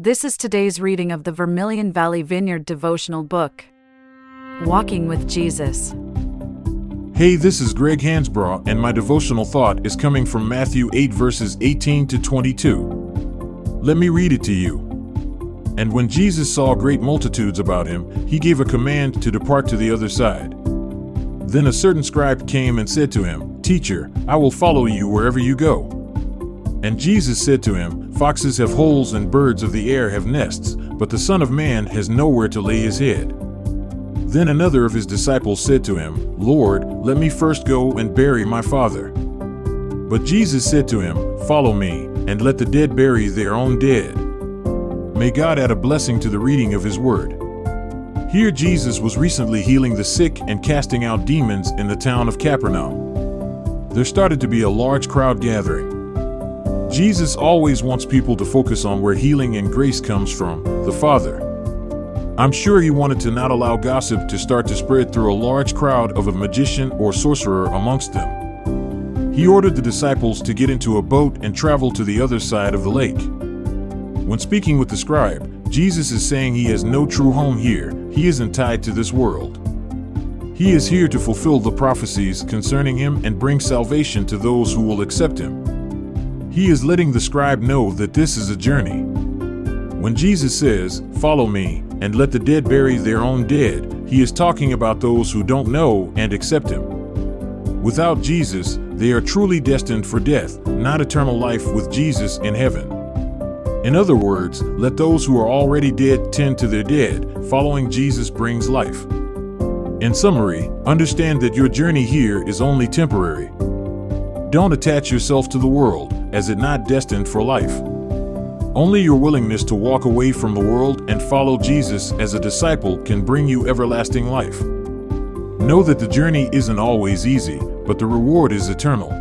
This is today's reading of the Vermilion Valley Vineyard devotional book, Walking with Jesus. Hey, this is Greg Hansbraugh, and my devotional thought is coming from Matthew 8, verses 18 to 22. Let me read it to you. And when Jesus saw great multitudes about him, he gave a command to depart to the other side. Then a certain scribe came and said to him, Teacher, I will follow you wherever you go. And Jesus said to him, Foxes have holes and birds of the air have nests, but the Son of Man has nowhere to lay his head. Then another of his disciples said to him, Lord, let me first go and bury my father. But Jesus said to him, Follow me, and let the dead bury their own dead. May God add a blessing to the reading of his word. Here, Jesus was recently healing the sick and casting out demons in the town of Capernaum. There started to be a large crowd gathering. Jesus always wants people to focus on where healing and grace comes from the Father. I'm sure he wanted to not allow gossip to start to spread through a large crowd of a magician or sorcerer amongst them. He ordered the disciples to get into a boat and travel to the other side of the lake. When speaking with the scribe, Jesus is saying he has no true home here, he isn't tied to this world. He is here to fulfill the prophecies concerning him and bring salvation to those who will accept him. He is letting the scribe know that this is a journey. When Jesus says, Follow me, and let the dead bury their own dead, he is talking about those who don't know and accept him. Without Jesus, they are truly destined for death, not eternal life with Jesus in heaven. In other words, let those who are already dead tend to their dead, following Jesus brings life. In summary, understand that your journey here is only temporary. Don't attach yourself to the world, as it not destined for life. Only your willingness to walk away from the world and follow Jesus as a disciple can bring you everlasting life. Know that the journey isn't always easy, but the reward is eternal.